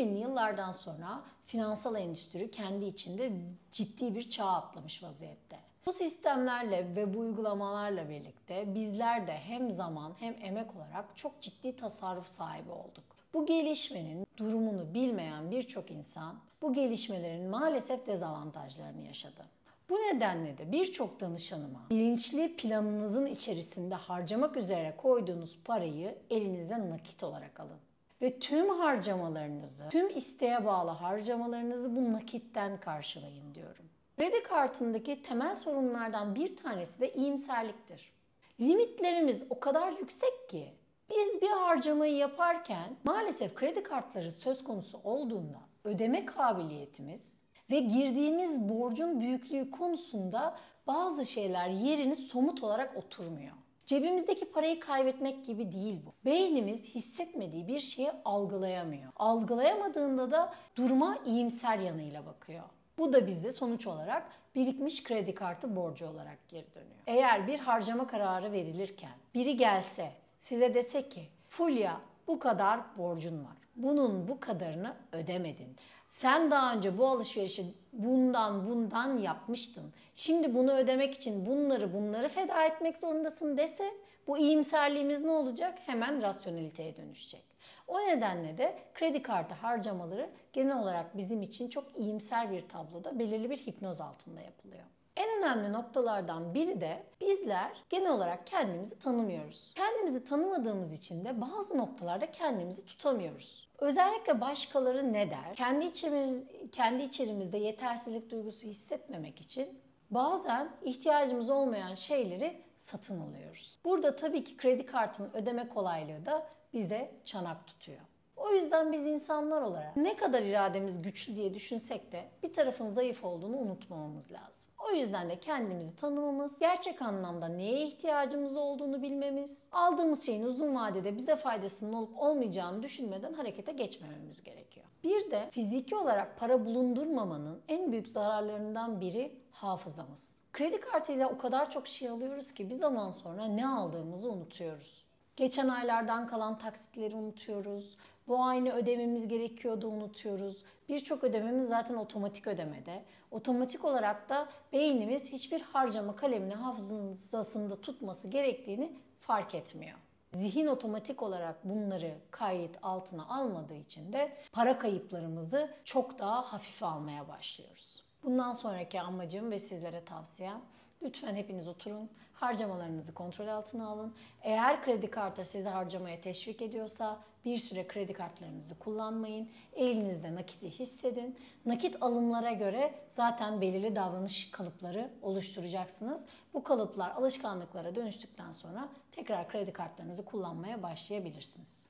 2000'li yıllardan sonra finansal endüstri kendi içinde ciddi bir çağ atlamış vaziyette. Bu sistemlerle ve bu uygulamalarla birlikte bizler de hem zaman hem emek olarak çok ciddi tasarruf sahibi olduk. Bu gelişmenin durumunu bilmeyen birçok insan bu gelişmelerin maalesef dezavantajlarını yaşadı. Bu nedenle de birçok danışanıma bilinçli planınızın içerisinde harcamak üzere koyduğunuz parayı elinize nakit olarak alın. Ve tüm harcamalarınızı, tüm isteğe bağlı harcamalarınızı bu nakitten karşılayın diyorum. Kredi kartındaki temel sorunlardan bir tanesi de iyimserliktir. Limitlerimiz o kadar yüksek ki biz bir harcamayı yaparken maalesef kredi kartları söz konusu olduğunda ödeme kabiliyetimiz ve girdiğimiz borcun büyüklüğü konusunda bazı şeyler yerini somut olarak oturmuyor. Cebimizdeki parayı kaybetmek gibi değil bu. Beynimiz hissetmediği bir şeyi algılayamıyor. Algılayamadığında da duruma iyimser yanıyla bakıyor. Bu da bize sonuç olarak birikmiş kredi kartı borcu olarak geri dönüyor. Eğer bir harcama kararı verilirken biri gelse size dese ki Fulya bu kadar borcun var. Bunun bu kadarını ödemedin. Sen daha önce bu alışverişi bundan bundan yapmıştın. Şimdi bunu ödemek için bunları bunları feda etmek zorundasın dese bu iyimserliğimiz ne olacak? Hemen rasyoneliteye dönüşecek. O nedenle de kredi kartı harcamaları genel olarak bizim için çok iyimser bir tabloda belirli bir hipnoz altında yapılıyor. En önemli noktalardan biri de bizler genel olarak kendimizi tanımıyoruz. Kendimizi tanımadığımız için de bazı noktalarda kendimizi tutamıyoruz. Özellikle başkaları ne der? Kendi içimiz kendi içerimizde yetersizlik duygusu hissetmemek için bazen ihtiyacımız olmayan şeyleri satın alıyoruz. Burada tabii ki kredi kartının ödeme kolaylığı da bize çanak tutuyor. O yüzden biz insanlar olarak ne kadar irademiz güçlü diye düşünsek de bir tarafın zayıf olduğunu unutmamamız lazım. O yüzden de kendimizi tanımamız, gerçek anlamda neye ihtiyacımız olduğunu bilmemiz, aldığımız şeyin uzun vadede bize faydasının olup olmayacağını düşünmeden harekete geçmememiz gerekiyor. Bir de fiziki olarak para bulundurmamanın en büyük zararlarından biri hafızamız. Kredi kartıyla o kadar çok şey alıyoruz ki bir zaman sonra ne aldığımızı unutuyoruz. Geçen aylardan kalan taksitleri unutuyoruz. Bu aynı ödememiz gerekiyordu unutuyoruz. Birçok ödememiz zaten otomatik ödemede. Otomatik olarak da beynimiz hiçbir harcama kalemini hafızasında tutması gerektiğini fark etmiyor. Zihin otomatik olarak bunları kayıt altına almadığı için de para kayıplarımızı çok daha hafife almaya başlıyoruz. Bundan sonraki amacım ve sizlere tavsiyem Lütfen hepiniz oturun, harcamalarınızı kontrol altına alın. Eğer kredi kartı sizi harcamaya teşvik ediyorsa bir süre kredi kartlarınızı kullanmayın. Elinizde nakiti hissedin. Nakit alımlara göre zaten belirli davranış kalıpları oluşturacaksınız. Bu kalıplar alışkanlıklara dönüştükten sonra tekrar kredi kartlarınızı kullanmaya başlayabilirsiniz.